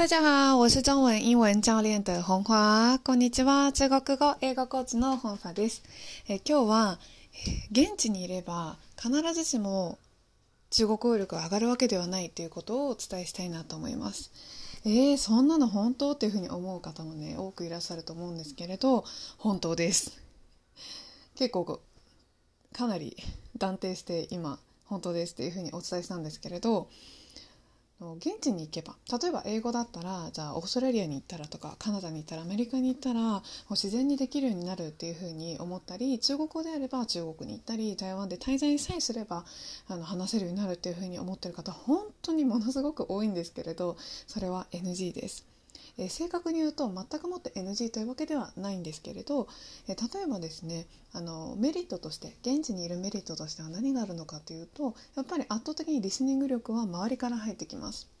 大家好，我是中文英文教練的本華。こんにちは。中国語、英語コーチの本華です。え今日は、現地にいれば必ずしも中国語力が上がるわけではないということをお伝えしたいなと思います。えー、そんなの本当っていうふうに思う方もね、多くいらっしゃると思うんですけれど、本当です。結構かなり断定して今、本当ですっていうふうにお伝えしたんですけれど、現地に行けば例えば英語だったらじゃあオーストラリアに行ったらとかカナダに行ったらアメリカに行ったら自然にできるようになるっていうふうに思ったり中国語であれば中国に行ったり台湾で滞在さえすればあの話せるようになるっていうふうに思ってる方本当にものすごく多いんですけれどそれは NG です。え、正確に言うと全くもって NG というわけではないんですけれど、え、例えばですねあのメリットとして現地にいるメリットとしては何があるのかというとやっぱり圧倒的にリスニング力は周りから入ってきます。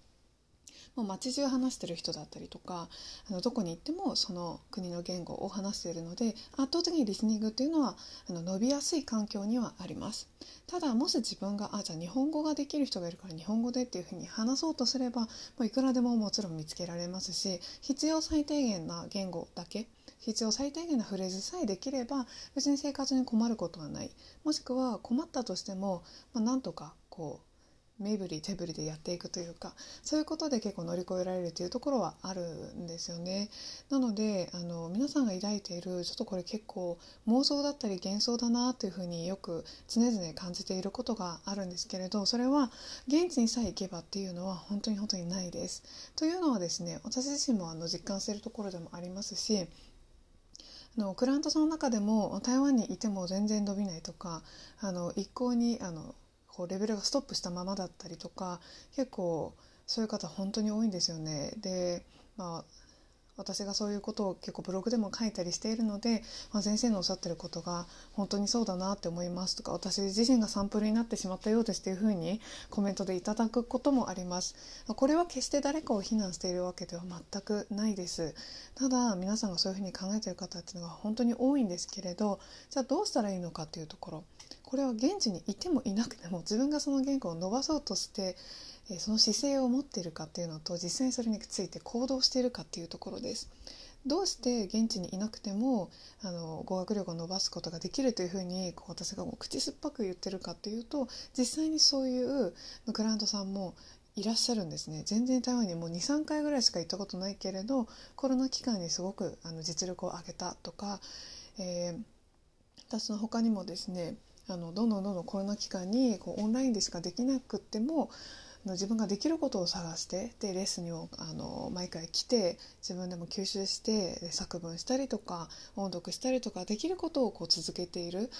もう街中話してる人だったりとかあのどこに行ってもその国の言語を話しているので圧倒的にリスニングっていうのはあの伸びやすい環境にはあります。ただもし自分があじゃあ日本語ができる人がいるから日本語でっていうふうに話そうとすればもういくらでももちろん見つけられますし必要最低限な言語だけ必要最低限なフレーズさえできれば別に生活に困ることはない。もしくは困ったとしても、まあ、なんとかこう身振り手振りでやっていくというかそういうことで結構乗り越えられるというところはあるんですよね。なのであの皆さんが抱いているちょっとこれ結構妄想だったり幻想だなというふうによく常々感じていることがあるんですけれどそれは現地にさえ行けばっていうのは本当に本当にないです。というのはですね私自身もあの実感しているところでもありますしあのクライアントさんの中でも台湾にいても全然伸びないとかあの一向にあのこうレベルがストップしたままだったりとか結構そういう方本当に多いんですよね。でまあ私がそういうことを結構ブログでも書いたりしているので、まあ、先生のおっしゃってることが本当にそうだなって思いますとか私自身がサンプルになってしまったようですっていうふうにコメントでいただくこともあります。これは決して誰かを非難しているわけでは全くないです。ただ皆さんがそういうふうに考えている方っていうのが本当に多いんですけれどじゃあどうしたらいいのかっていうところ。これは現地にいてもいなくても自分がその言語を伸ばそうとしてその姿勢を持っているかっていうのと実際にそれについて行動しているかっていうところです。どうして現地にいなくてもあの語学力を伸ばすことができるというふうにこう私が口酸っぱく言ってるかっていうと実際にそういうクライアントさんもいらっしゃるんですね全然台湾にもう23回ぐらいしか行ったことないけれどコロナ期間にすごくあの実力を上げたとか、えー、私の他にもですねあのどんどんどんどんコロナ期間にこうオンラインでしかできなくってもの自分ができることを探してでレッスンにもあの毎回来て自分でも吸収して作文したりとか音読したりとかできることをこう続けている、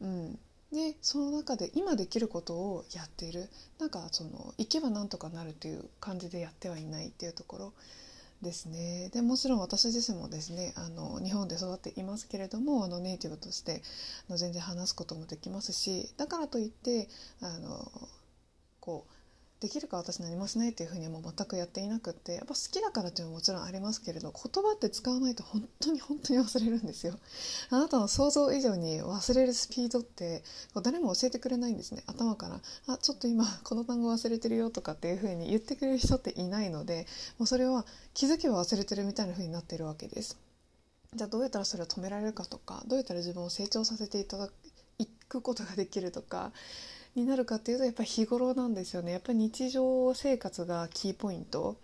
うん、でその中で今できることをやっている。なんかその行けばなんとかなるという感じでやってはいないっていうところ。ですね。でもちろん私自身もですねあの日本で育っていますけれどもあのネイティブとしてあの全然話すこともできますしだからといってあのこうできるか私何もしないっていうふうにはもう全くやっていなくってやっぱ好きだからっていうのももちろんありますけれど言葉って使わないと本当に本当に忘れるんですよ。あなたの想像以上に忘れるスピードって誰も教えてくれないんですね。頭から。あちょっと今この単語忘れてるよとかっていうふうに言ってくれる人っていないのでもうそれは気づけば忘れてるみたいなふうになっているわけです。じゃあどうやったらそれを止められるかとかどうやったら自分を成長させていただくことができるとかになるかっていうとやっぱり日頃なんですよね。やっぱり日常生活がキーポイント。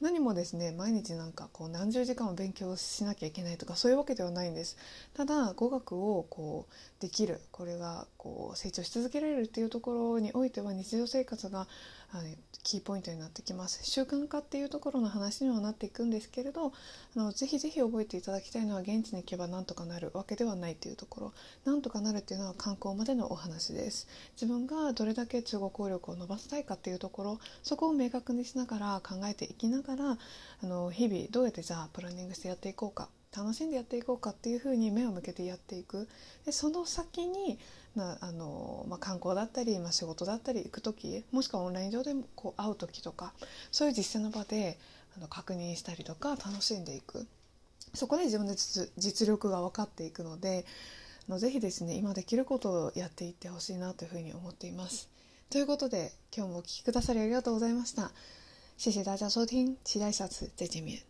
何もですね毎日なんかこう何十時間も勉強しなきゃいけないとかそういうわけではないんです。ただ語学をこうできるこれがこう成長し続けられるっていうところにおいては日常生活がキーポイントになってきます。習慣化っていうところの話にはなっていくんですけれどあのぜひぜひ覚えていただきたいのは現地に行けばなんとかなるわけではないというところなんとかなるっていうのは観光までのお話です。自分がどれだけ中国語力を伸ばしたいかっていうところそこを明確にしながら考えていきながらあの日々どうやってじゃあプランニングしてやっていこうか楽しんでやっていこうかっていうふうに目を向けてやっていくでその先になあの、まあ、観光だったり、まあ、仕事だったり行く時もしくはオンライン上でこう会う時とかそういう実践の場であの確認したりとか楽しんでいくそこで自分の実力が分かっていくのであのぜひですね今できることをやっていってほしいなというふうに思っています。ということで今日もお聴きくださりありがとうございました。谢谢大家收听，期待下次再见面。